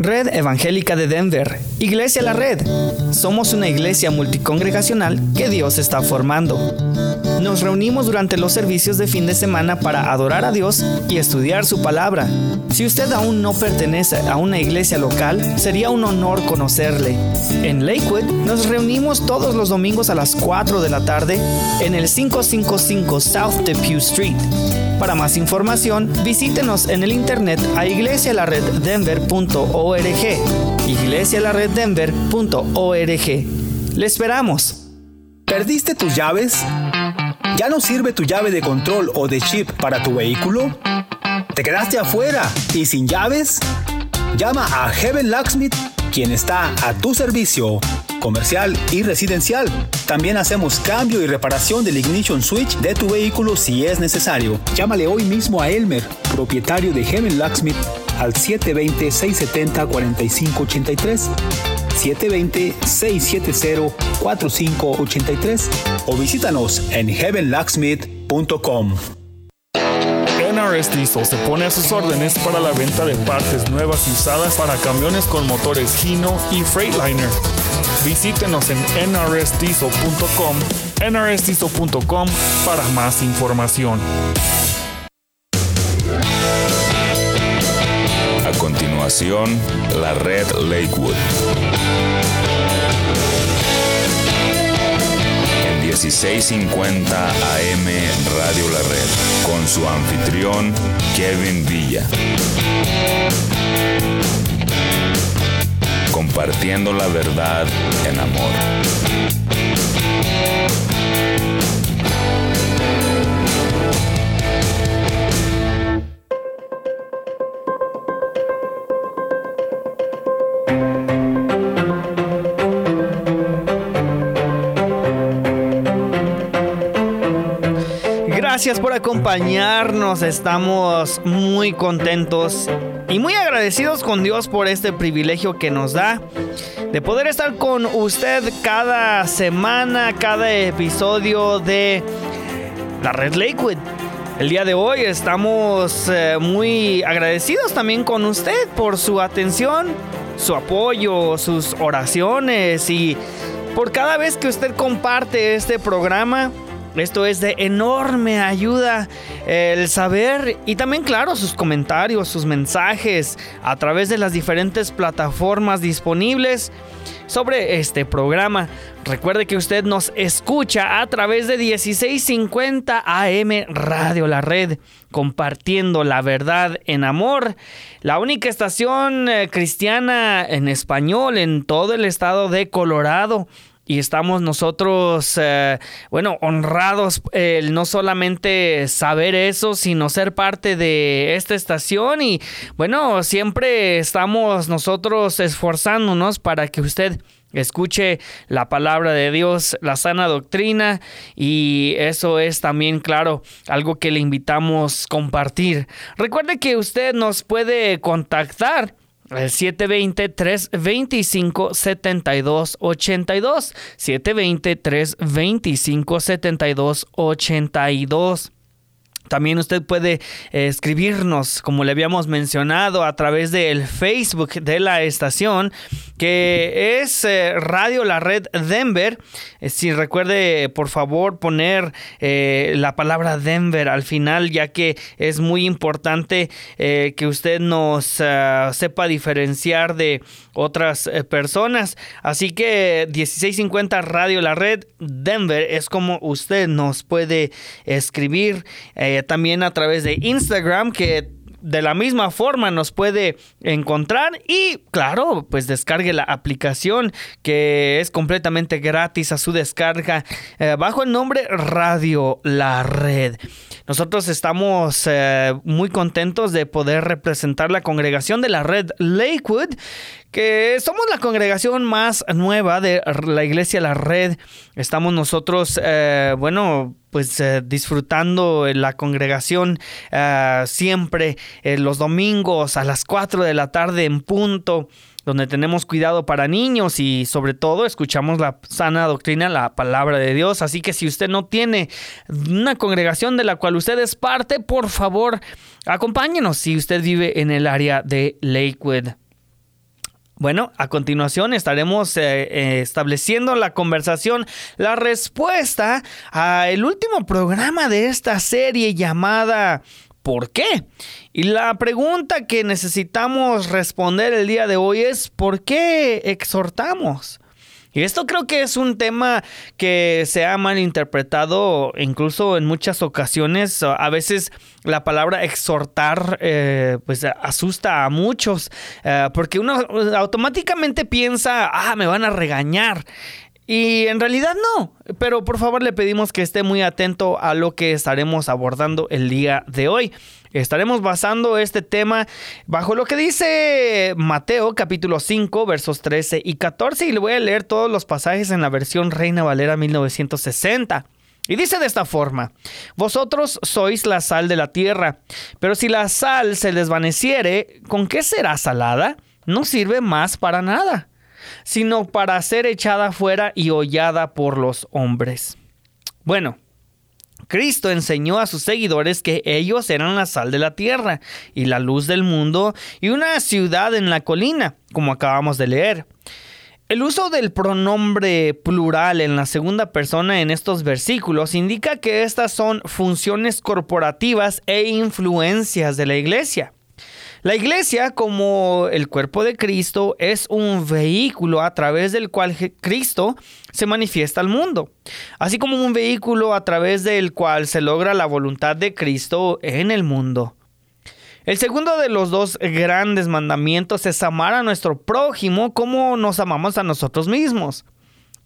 Red Evangélica de Denver, Iglesia La Red. Somos una iglesia multicongregacional que Dios está formando. Nos reunimos durante los servicios de fin de semana para adorar a Dios y estudiar su palabra. Si usted aún no pertenece a una iglesia local, sería un honor conocerle. En Lakewood nos reunimos todos los domingos a las 4 de la tarde en el 555 South Depew Street. Para más información, visítenos en el internet a iglesialareddenver.org. iglesialareddenver.org. Le esperamos. ¿Perdiste tus llaves? ¿Ya no sirve tu llave de control o de chip para tu vehículo? ¿Te quedaste afuera y sin llaves? Llama a Heaven Locksmith, quien está a tu servicio comercial y residencial. También hacemos cambio y reparación del ignition switch de tu vehículo si es necesario. Llámale hoy mismo a Elmer, propietario de Heaven Locksmith, al 720-670-4583. 720-670-4583 o visítanos en heavenlocksmith.com. NRS Diesel se pone a sus órdenes para la venta de partes nuevas y usadas para camiones con motores Hino y Freightliner. Visítenos en nrsdiesel.com, nrsdiesel.com para más información. A continuación, la red Lakewood. En 1650 AM Radio La Red, con su anfitrión Kevin Villa. Compartiendo la verdad en amor. Gracias por acompañarnos. Estamos muy contentos y muy agradecidos con Dios por este privilegio que nos da de poder estar con usted cada semana, cada episodio de la Red Lakewood. El día de hoy estamos eh, muy agradecidos también con usted por su atención, su apoyo, sus oraciones y por cada vez que usted comparte este programa. Esto es de enorme ayuda el saber y también claro sus comentarios, sus mensajes a través de las diferentes plataformas disponibles sobre este programa. Recuerde que usted nos escucha a través de 1650 AM Radio La Red, compartiendo la verdad en amor, la única estación eh, cristiana en español en todo el estado de Colorado y estamos nosotros, eh, bueno, honrados el no solamente saber eso, sino ser parte de esta estación y bueno, siempre estamos nosotros esforzándonos para que usted escuche la palabra de Dios, la sana doctrina y eso es también, claro, algo que le invitamos compartir. Recuerde que usted nos puede contactar el 720-325-7282. 720-325-7282. También usted puede eh, escribirnos, como le habíamos mencionado, a través del Facebook de la estación que es eh, Radio La Red Denver. Eh, si recuerde, por favor, poner la palabra Denver al final, ya que es muy importante que usted nos sepa diferenciar de otras personas. Así que 1650 Radio La Red Denver es como usted nos puede escribir también a través de Instagram, que de la misma forma nos puede encontrar y claro, pues descargue la aplicación que es completamente gratis a su descarga eh, bajo el nombre Radio La Red. Nosotros estamos eh, muy contentos de poder representar la congregación de la red Lakewood que somos la congregación más nueva de la iglesia La Red. Estamos nosotros, eh, bueno, pues eh, disfrutando la congregación siempre los domingos a las 4 de la tarde en punto donde tenemos cuidado para niños y sobre todo escuchamos la sana doctrina, la palabra de Dios. Así que si usted no tiene una congregación de la cual usted es parte, por favor, acompáñenos si usted vive en el área de Lakewood. Bueno, a continuación estaremos eh, eh, estableciendo la conversación, la respuesta al último programa de esta serie llamada ¿Por qué? Y la pregunta que necesitamos responder el día de hoy es ¿por qué exhortamos? Y esto creo que es un tema que se ha malinterpretado incluso en muchas ocasiones. A veces la palabra exhortar eh, pues asusta a muchos eh, porque uno automáticamente piensa, ah, me van a regañar. Y en realidad no, pero por favor le pedimos que esté muy atento a lo que estaremos abordando el día de hoy. Estaremos basando este tema bajo lo que dice Mateo capítulo 5 versos 13 y 14 y le voy a leer todos los pasajes en la versión Reina Valera 1960. Y dice de esta forma, vosotros sois la sal de la tierra, pero si la sal se desvaneciere, ¿con qué será salada? No sirve más para nada, sino para ser echada fuera y hollada por los hombres. Bueno, Cristo enseñó a sus seguidores que ellos eran la sal de la tierra y la luz del mundo y una ciudad en la colina, como acabamos de leer. El uso del pronombre plural en la segunda persona en estos versículos indica que estas son funciones corporativas e influencias de la iglesia. La iglesia, como el cuerpo de Cristo, es un vehículo a través del cual Cristo se manifiesta al mundo, así como un vehículo a través del cual se logra la voluntad de Cristo en el mundo. El segundo de los dos grandes mandamientos es amar a nuestro prójimo como nos amamos a nosotros mismos.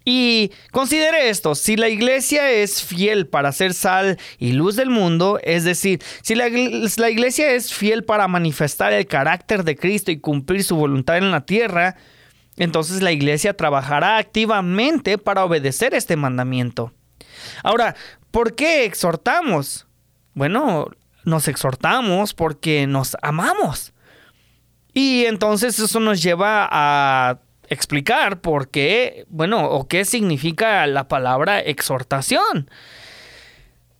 Y considere esto, si la iglesia es fiel para ser sal y luz del mundo, es decir, si la, iglesia es fiel para manifestar el carácter de Cristo y cumplir su voluntad en la tierra, entonces la iglesia trabajará activamente para obedecer este mandamiento. Ahora, ¿por qué exhortamos? Bueno, nos exhortamos porque nos amamos. Y entonces eso nos lleva a explicar por qué, bueno, o qué significa la palabra exhortación.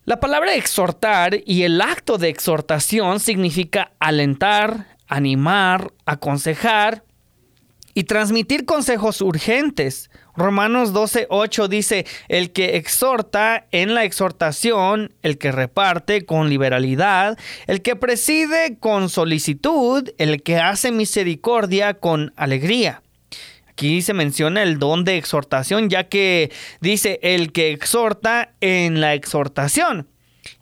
La palabra exhortar y el acto de exhortación significa alentar, animar, aconsejar y transmitir consejos urgentes. Romanos 12:8 dice, el que exhorta en la exhortación, el que reparte con liberalidad, el que preside con solicitud, el que hace misericordia con alegría. Aquí se menciona el don de exhortación, ya que dice el que exhorta en la exhortación.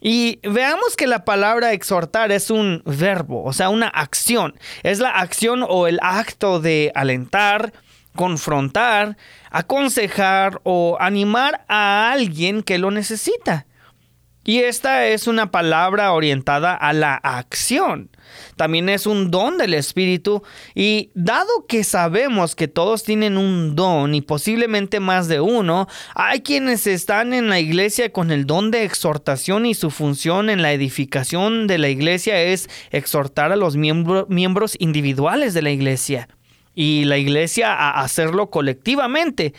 Y veamos que la palabra exhortar es un verbo, o sea, una acción. Es la acción o el acto de alentar, confrontar, aconsejar o animar a alguien que lo necesita. Y esta es una palabra orientada a la acción. También es un don del Espíritu y dado que sabemos que todos tienen un don y posiblemente más de uno, hay quienes están en la iglesia con el don de exhortación y su función en la edificación de la iglesia es exhortar a los miembros individuales de la iglesia y la iglesia a hacerlo colectivamente.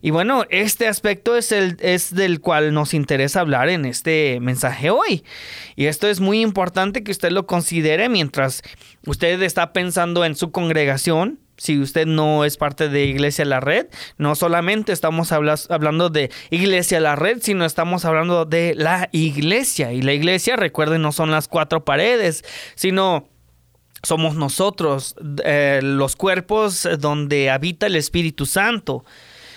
Y bueno, este aspecto es, el, es del cual nos interesa hablar en este mensaje hoy. Y esto es muy importante que usted lo considere mientras usted está pensando en su congregación, si usted no es parte de Iglesia La Red, no solamente estamos hablando de Iglesia La Red, sino estamos hablando de la iglesia. Y la iglesia, recuerden, no son las cuatro paredes, sino somos nosotros, eh, los cuerpos donde habita el Espíritu Santo.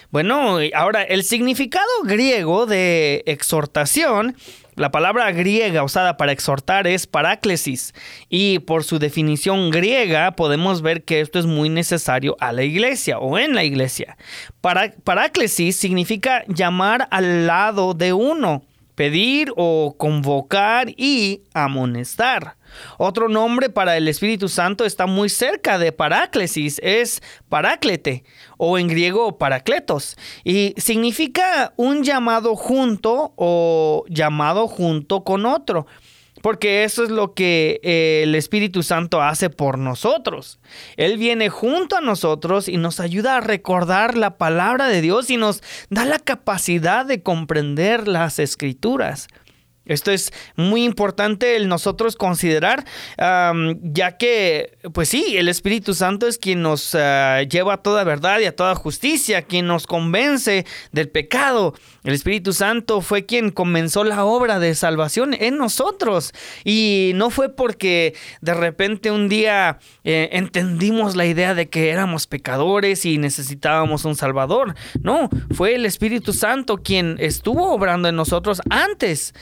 Bueno, ahora el significado griego de exhortación, la palabra griega usada para exhortar es paráclesis y por su definición griega podemos ver que esto es muy necesario a la iglesia o en la iglesia. Paráclesis significa llamar al lado de uno, pedir o convocar y amonestar. Otro nombre para el Espíritu Santo está muy cerca de paráclesis, es paráclete o en griego paracletos y significa un llamado junto o llamado junto con otro. Porque eso es lo que eh, el Espíritu Santo hace por nosotros. Él viene junto a nosotros y nos ayuda a recordar la palabra de Dios y nos da la capacidad de comprender las escrituras. Esto es muy importante el nosotros considerar, ya que, pues sí, el Espíritu Santo es quien nos ah, lleva a toda verdad y a toda justicia, quien nos convence del pecado. El Espíritu Santo fue quien comenzó la obra de salvación en nosotros. Y no fue porque de repente un día eh, entendimos la idea de que éramos pecadores y necesitábamos un Salvador. No, fue el Espíritu Santo quien estuvo obrando en nosotros antes.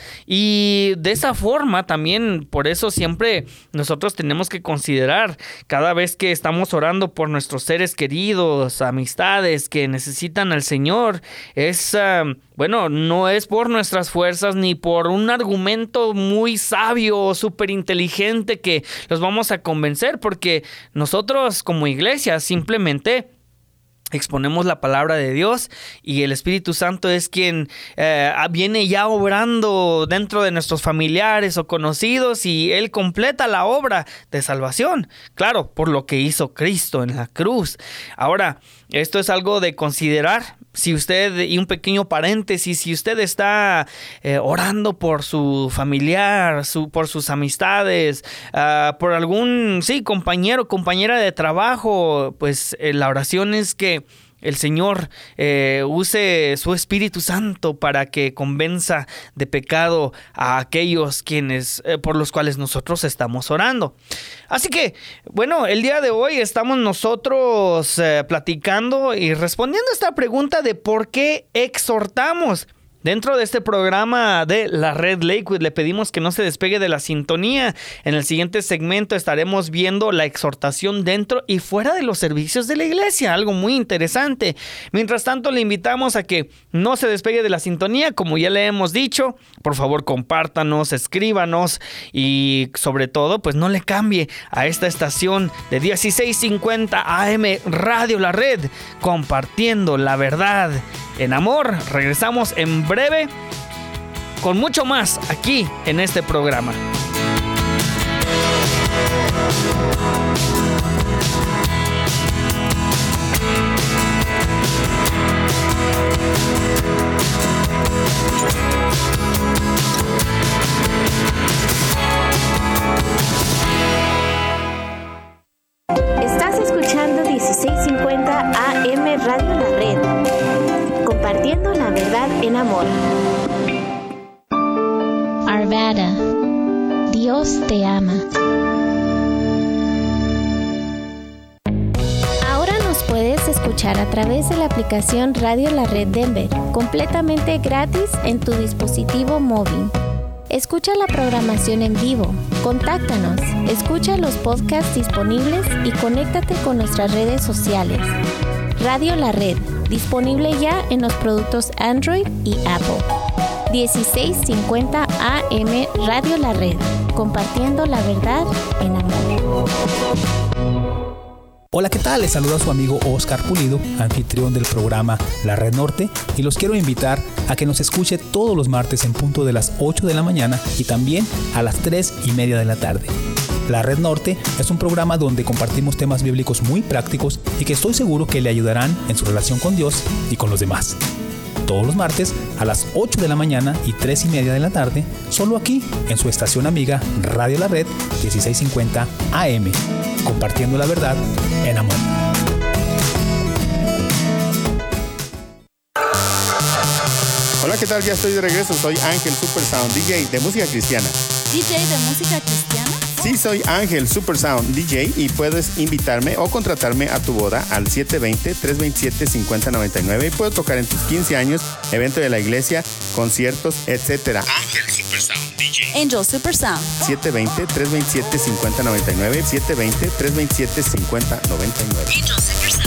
De esa forma también, por eso siempre nosotros tenemos que considerar cada vez que estamos orando por nuestros seres queridos, amistades que necesitan al Señor, es, ah, bueno, no es por nuestras fuerzas ni por un argumento muy sabio o súper inteligente que los vamos a convencer, porque nosotros como iglesia simplemente exponemos la palabra de Dios y el Espíritu Santo es quien eh, viene ya obrando dentro de nuestros familiares o conocidos y Él completa la obra de salvación. Claro, por lo que hizo Cristo en la cruz. Ahora, esto es algo de considerar. Si usted, y un pequeño paréntesis, si usted está eh, orando por su familiar, su, por sus amistades, ah, por algún, sí, compañero, compañera de trabajo, pues eh, la oración es que el Señor eh, use su Espíritu Santo para que convenza de pecado a aquellos quienes eh, por los cuales nosotros estamos orando. Así que, bueno, el día de hoy estamos nosotros eh, platicando y respondiendo a esta pregunta de por qué exhortamos. Dentro de este programa de la Red Lakewood le pedimos que no se despegue de la sintonía. En el siguiente segmento estaremos viendo la exhortación dentro y fuera de los servicios de la iglesia, algo muy interesante. Mientras tanto le invitamos a que no se despegue de la sintonía, como ya le hemos dicho, por favor compártanos, escríbanos y sobre todo pues no le cambie a esta estación de 1650 AM Radio La Red, compartiendo la verdad en amor. Regresamos en breve con mucho más aquí en este programa. Estás escuchando 1650 AM Radio La Red compartiendo la verdad en amor. Arvada, Dios te ama. Ahora nos puedes escuchar a través de la aplicación Radio La Red Denver, completamente gratis en tu dispositivo móvil. Escucha la programación en vivo, contáctanos, escucha los podcasts disponibles y conéctate con nuestras redes sociales. Radio La Red, disponible ya en los productos Android y Apple. 1650 AM Radio La Red, compartiendo la verdad en amor. Hola, ¿qué tal? Les saluda su amigo Oscar Pulido, anfitrión del programa La Red Norte, y los quiero invitar a que nos escuche todos los martes en punto de las 8 de la mañana y también a las 3 y media de la tarde. La Red Norte es un programa donde compartimos temas bíblicos muy prácticos y que estoy seguro que le ayudarán en su relación con Dios y con los demás. Todos los martes a las 8 de la mañana y 3 y media de la tarde, solo aquí en su estación amiga Radio La Red 1650 AM, compartiendo la verdad en amor. Hola, ¿qué tal? Ya estoy de regreso. Soy Ángel Super Sound, DJ de música cristiana. DJ de música cristiana Sí, soy Ángel Super Sound DJ y puedes invitarme o contratarme a tu boda al 720-327-5099 y puedo tocar en tus 15 años, evento de la iglesia, conciertos, etc. Ángel Super Sound DJ. Angel Super Sound. 720-327-5099. 720-327-5099. Angel Super Sound.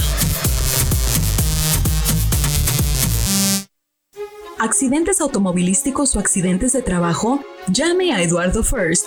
accidentes automovilísticos o accidentes de trabajo, llame a Eduardo First.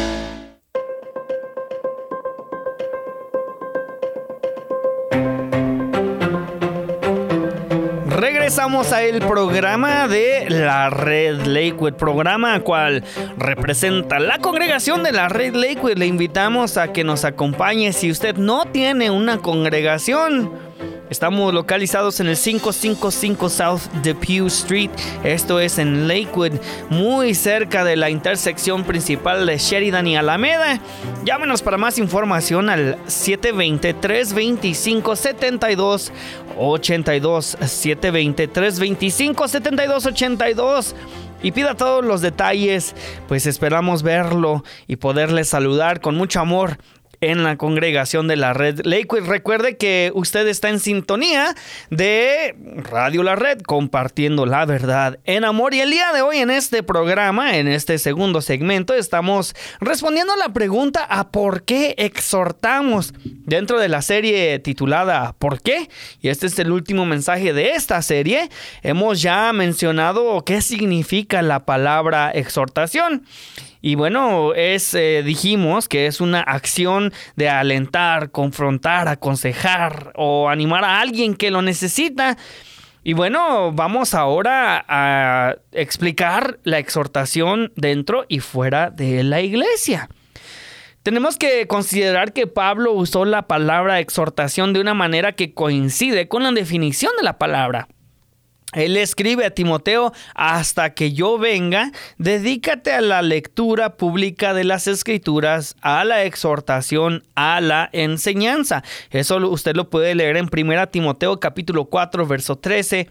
Regresamos a el programa de la Red Lakewood, programa cual representa la congregación de la Red Lakewood. Le invitamos a que nos acompañe si usted no tiene una congregación Estamos localizados en el 555 South Depew Street. Esto es en Lakewood, muy cerca de la intersección principal de Sheridan y Alameda. Llámenos para más información al 720-325-7282. 720-325-7282 y pida todos los detalles, pues esperamos verlo y poderle saludar con mucho amor en la congregación de la red Lakewood. Recuerde que usted está en sintonía de Radio La Red, compartiendo la verdad en amor. Y el día de hoy en este programa, en este segundo segmento, estamos respondiendo a la pregunta a por qué exhortamos dentro de la serie titulada ¿Por qué? Y este es el último mensaje de esta serie. Hemos ya mencionado qué significa la palabra exhortación. Y bueno, es, eh, dijimos que es una acción de alentar, confrontar, aconsejar o animar a alguien que lo necesita. Y bueno, vamos ahora a explicar la exhortación dentro y fuera de la iglesia. Tenemos que considerar que Pablo usó la palabra exhortación de una manera que coincide con la definición de la palabra. Él escribe a Timoteo, hasta que yo venga, dedícate a la lectura pública de las escrituras, a la exhortación, a la enseñanza. Eso usted lo puede leer en 1 Timoteo capítulo 4, verso 13.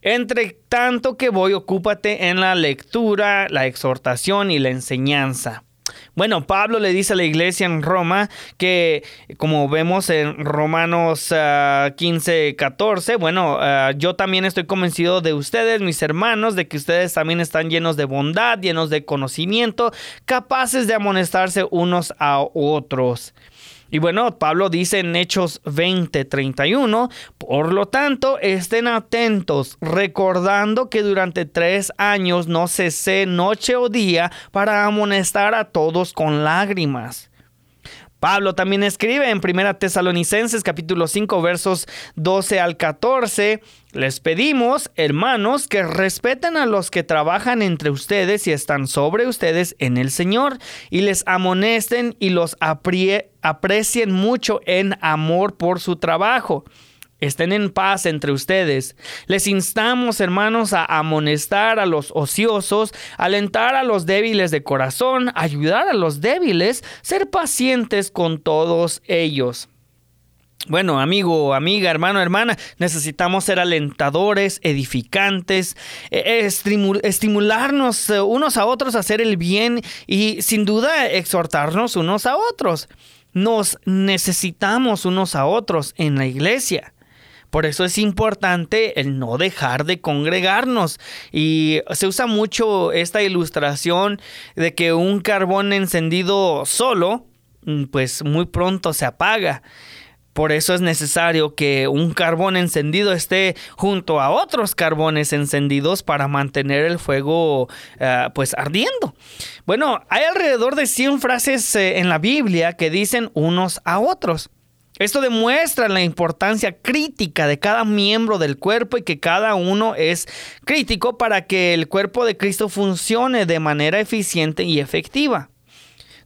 Entre tanto que voy, ocúpate en la lectura, la exhortación y la enseñanza. Bueno, Pablo le dice a la iglesia en Roma que, como vemos en Romanos 15, ah, 14, bueno, ah, yo también estoy convencido de ustedes, mis hermanos, de que ustedes también están llenos de bondad, llenos de conocimiento, capaces de amonestarse unos a otros. Y bueno, Pablo dice en Hechos 20:31, por lo tanto, estén atentos, recordando que durante tres años no cesé noche o día para amonestar a todos con lágrimas. Pablo también escribe en 1 Tesalonicenses capítulo 5 versos 12 al 14, les pedimos, hermanos, que respeten a los que trabajan entre ustedes y están sobre ustedes en el Señor, y les amonesten y los aprecien mucho en amor por su trabajo estén en paz entre ustedes. Les instamos, hermanos, a amonestar a los ociosos, alentar a los débiles de corazón, ayudar a los débiles, ser pacientes con todos ellos. Bueno, amigo, amiga, hermano, hermana, necesitamos ser alentadores, edificantes, e, estimularnos eh, unos a otros a hacer el bien y sin duda exhortarnos unos a otros. Nos necesitamos unos a otros en la iglesia. Por eso es importante el no dejar de congregarnos. Y se usa mucho esta ilustración de que un carbón encendido solo, mm, pues muy pronto se apaga. Por eso es necesario que un carbón encendido esté junto a otros carbones encendidos para mantener el fuego eh, pues ardiendo. Bueno, hay alrededor de 100 frases eh, en la Biblia que dicen unos a otros. Esto demuestra la importancia crítica de cada miembro del cuerpo y que cada uno es crítico para que el cuerpo de Cristo funcione de manera eficiente y efectiva.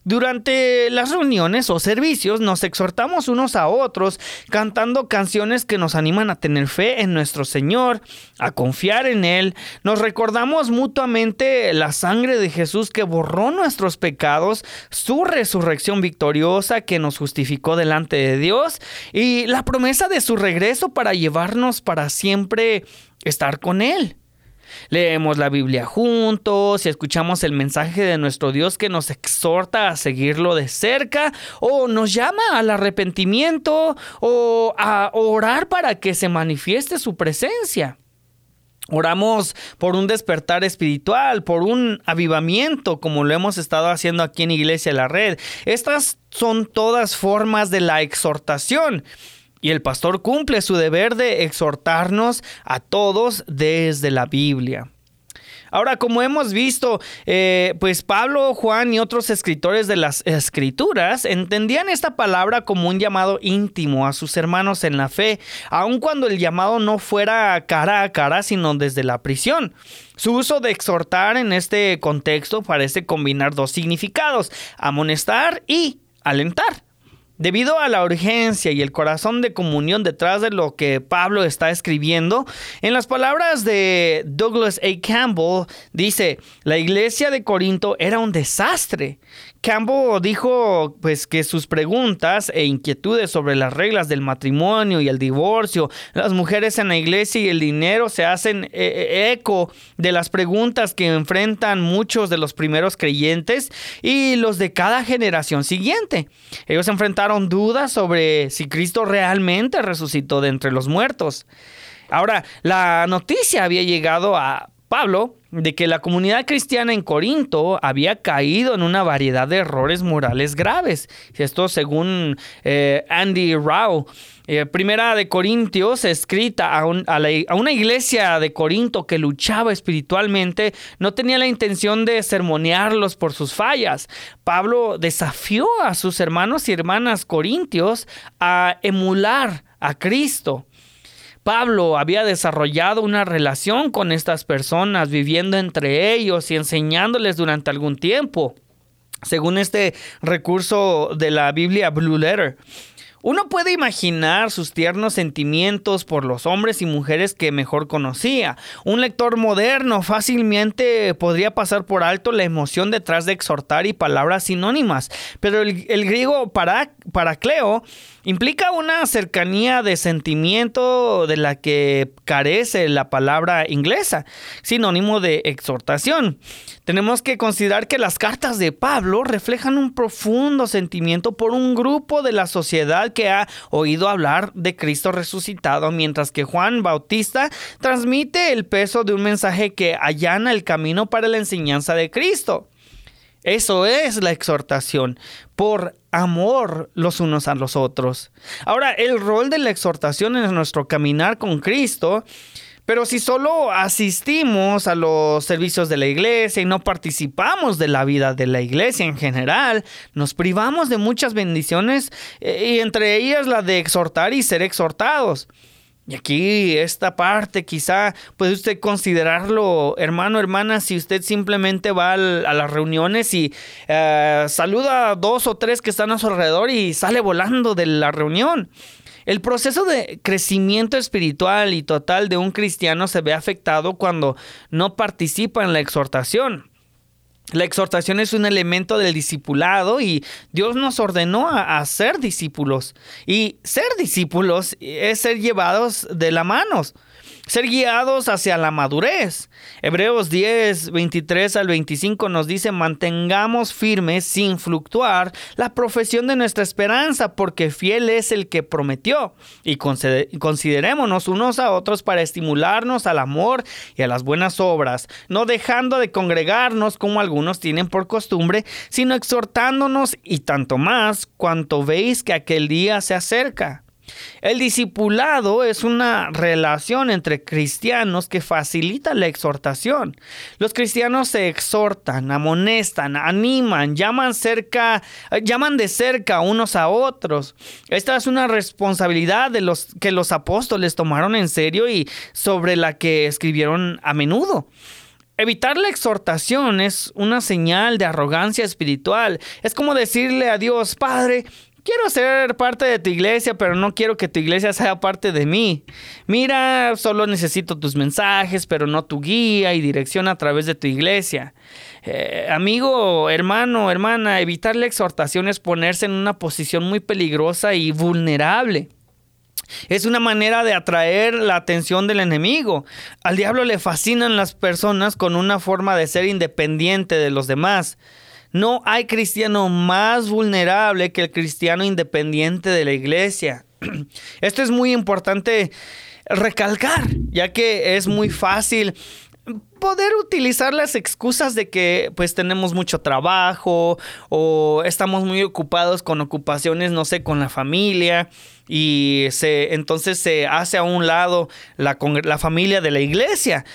Durante las reuniones o servicios nos exhortamos unos a otros cantando canciones que nos animan a tener fe en nuestro Señor, a confiar en Él. Nos recordamos mutuamente la sangre de Jesús que borró nuestros pecados, su resurrección victoriosa que nos justificó delante de Dios y la promesa de su regreso para llevarnos para siempre estar con Él. Leemos la Biblia juntos y escuchamos el mensaje de nuestro Dios que nos exhorta a seguirlo de cerca o nos llama al arrepentimiento o a orar para que se manifieste su presencia. Oramos por un despertar espiritual, por un avivamiento, como lo hemos estado haciendo aquí en Iglesia La Red. Estas son todas formas de la exhortación. Y el pastor cumple su deber de exhortarnos a todos desde la Biblia. Ahora, como hemos visto, eh, pues Pablo, Juan y otros escritores de las escrituras entendían esta palabra como un llamado íntimo a sus hermanos en la fe, aun cuando el llamado no fuera cara a cara, sino desde la prisión. Su uso de exhortar en este contexto parece combinar dos significados, amonestar y alentar. Debido a la urgencia y el corazón de comunión detrás de lo que Pablo está escribiendo, en las palabras de Douglas A. Campbell dice, la iglesia de Corinto era un desastre. Campbell dijo pues que sus preguntas e inquietudes sobre las reglas del matrimonio y el divorcio, las mujeres en la iglesia y el dinero se hacen eh, eh, eco de las preguntas que enfrentan muchos de los primeros creyentes y los de cada generación siguiente. Ellos enfrentaron dudas sobre si Cristo realmente resucitó de entre los muertos. Ahora, la noticia había llegado a Pablo de que la comunidad cristiana en Corinto había caído en una variedad de errores morales graves. Esto según eh, Andy Rao. Eh, primera de Corintios, escrita a, a, una iglesia de Corinto que luchaba espiritualmente, no tenía la intención de sermonearlos por sus fallas. Pablo desafió a sus hermanos y hermanas corintios a emular a Cristo. Pablo había desarrollado una relación con estas personas, viviendo entre ellos y enseñándoles durante algún tiempo, según este recurso de la Biblia Blue Letter. Uno puede imaginar sus tiernos sentimientos por los hombres y mujeres que mejor conocía. Un lector moderno fácilmente podría pasar por alto la emoción detrás de exhortar y palabras sinónimas, pero el, griego para, paracleo implica una cercanía de sentimiento de la que carece la palabra inglesa, sinónimo de exhortación. Tenemos que considerar que las cartas de Pablo reflejan un profundo sentimiento por un grupo de la sociedad que ha oído hablar de Cristo resucitado, mientras que Juan Bautista transmite el peso de un mensaje que allana el camino para la enseñanza de Cristo. Eso es la exhortación, por amor los unos a los otros. Ahora, el rol de la exhortación en nuestro caminar con Cristo pero si solo asistimos a los servicios de la iglesia y no participamos de la vida de la iglesia en general, nos privamos de muchas bendiciones eh, y entre ellas la de exhortar y ser exhortados. Y aquí esta parte quizá puede usted considerarlo, hermano, hermana, si usted simplemente va a las reuniones y eh, saluda a dos o tres que están a su alrededor y sale volando de la reunión. El proceso de crecimiento espiritual y total de un cristiano se ve afectado cuando no participa en la exhortación. La exhortación es un elemento del discipulado y Dios nos ordenó a, ser discípulos. Y ser discípulos es ser llevados de la mano. Ser guiados hacia la madurez. Hebreos 10, 23 al 25 nos dice, mantengamos firmes sin fluctuar la profesión de nuestra esperanza, porque fiel es el que prometió. Y considerémonos unos a otros para estimularnos al amor y a las buenas obras, no dejando de congregarnos como algunos tienen por costumbre, sino exhortándonos y tanto más cuanto veis que aquel día se acerca. El discipulado es una relación entre cristianos que facilita la exhortación. Los cristianos se exhortan, amonestan, animan, llaman cerca, llaman de cerca unos a otros. Esta es una responsabilidad de los que los apóstoles tomaron en serio y sobre la que escribieron a menudo. Evitar la exhortación es una señal de arrogancia espiritual. Es como decirle a Dios, Padre, quiero ser parte de tu iglesia, pero no quiero que tu iglesia sea parte de mí. Mira, solo necesito tus mensajes, pero no tu guía y dirección a través de tu iglesia. Eh, amigo, hermano, hermana, evitar la exhortación es ponerse en una posición muy peligrosa y vulnerable. Es una manera de atraer la atención del enemigo. Al diablo le fascinan las personas con una forma de ser independiente de los demás. No hay cristiano más vulnerable que el cristiano independiente de la iglesia. Esto es muy importante recalcar, ya que es muy fácil poder utilizar las excusas de que pues tenemos mucho trabajo o estamos muy ocupados con ocupaciones, no sé, con la familia y se, entonces se hace a un lado la, la familia de la iglesia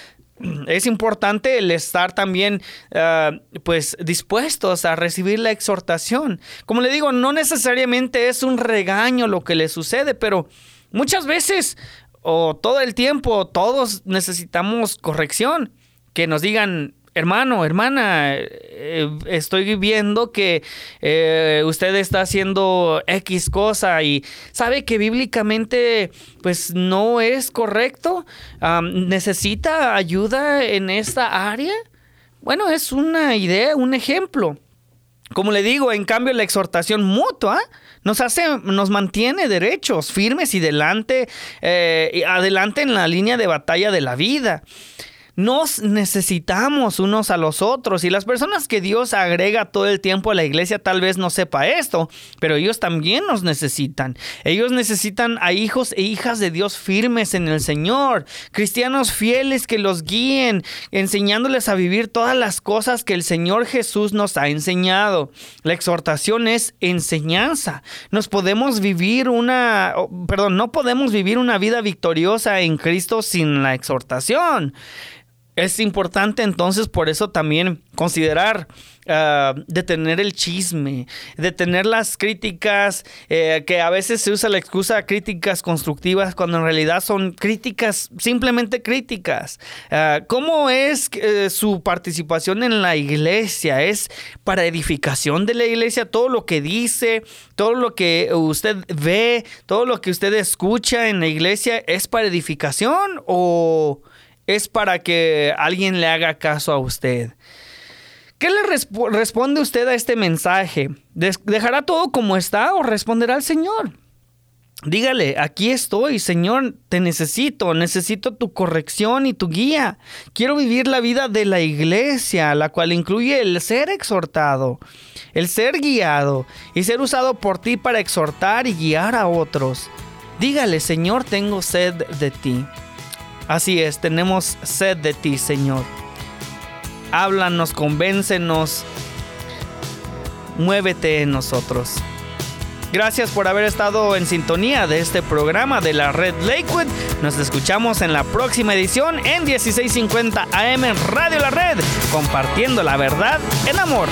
es importante el estar también ah, pues dispuestos a recibir la exhortación. Como le digo, no necesariamente es un regaño lo que le sucede, pero muchas veces o todo el tiempo todos necesitamos corrección, que nos digan hermano, hermana, eh, estoy viendo que eh, usted está haciendo X cosa y sabe que bíblicamente pues no es correcto, necesita ayuda en esta área. Bueno, es una idea, un ejemplo. Como le digo, en cambio la exhortación mutua nos hace, nos mantiene derechos, firmes y delante, eh, adelante en la línea de batalla de la vida. Nos necesitamos unos a los otros y las personas que Dios agrega todo el tiempo a la iglesia tal vez no sepa esto, pero ellos también nos necesitan. Ellos necesitan a hijos e hijas de Dios firmes en el Señor, cristianos fieles que los guíen, enseñándoles a vivir todas las cosas que el Señor Jesús nos ha enseñado. La exhortación es enseñanza. Nos podemos vivir una, perdón, no podemos vivir una vida victoriosa en Cristo sin la exhortación. Es importante entonces por eso también considerar ah, detener el chisme, detener las críticas, eh, que a veces se usa la excusa críticas constructivas cuando en realidad son críticas, simplemente críticas. Ah, ¿Cómo es eh, su participación en la iglesia? ¿Es para edificación de la iglesia? Todo lo que dice, todo lo que usted ve, todo lo que usted escucha en la iglesia, ¿es para edificación o es para que alguien le haga caso a usted. ¿Qué le responde usted a este mensaje? ¿Dejará todo como está o responderá al Señor? Dígale, aquí estoy, Señor, te necesito, necesito tu corrección y tu guía. Quiero vivir la vida de la iglesia, la cual incluye el ser exhortado, el ser guiado y ser usado por ti para exhortar y guiar a otros. Dígale, Señor, tengo sed de ti. Así es, tenemos sed de ti, Señor. Háblanos, convéncenos, muévete en nosotros. Gracias por haber estado en sintonía de este programa de la Red Lakewood. Nos escuchamos en la próxima edición en 1650 AM Radio La Red, compartiendo la verdad en amor.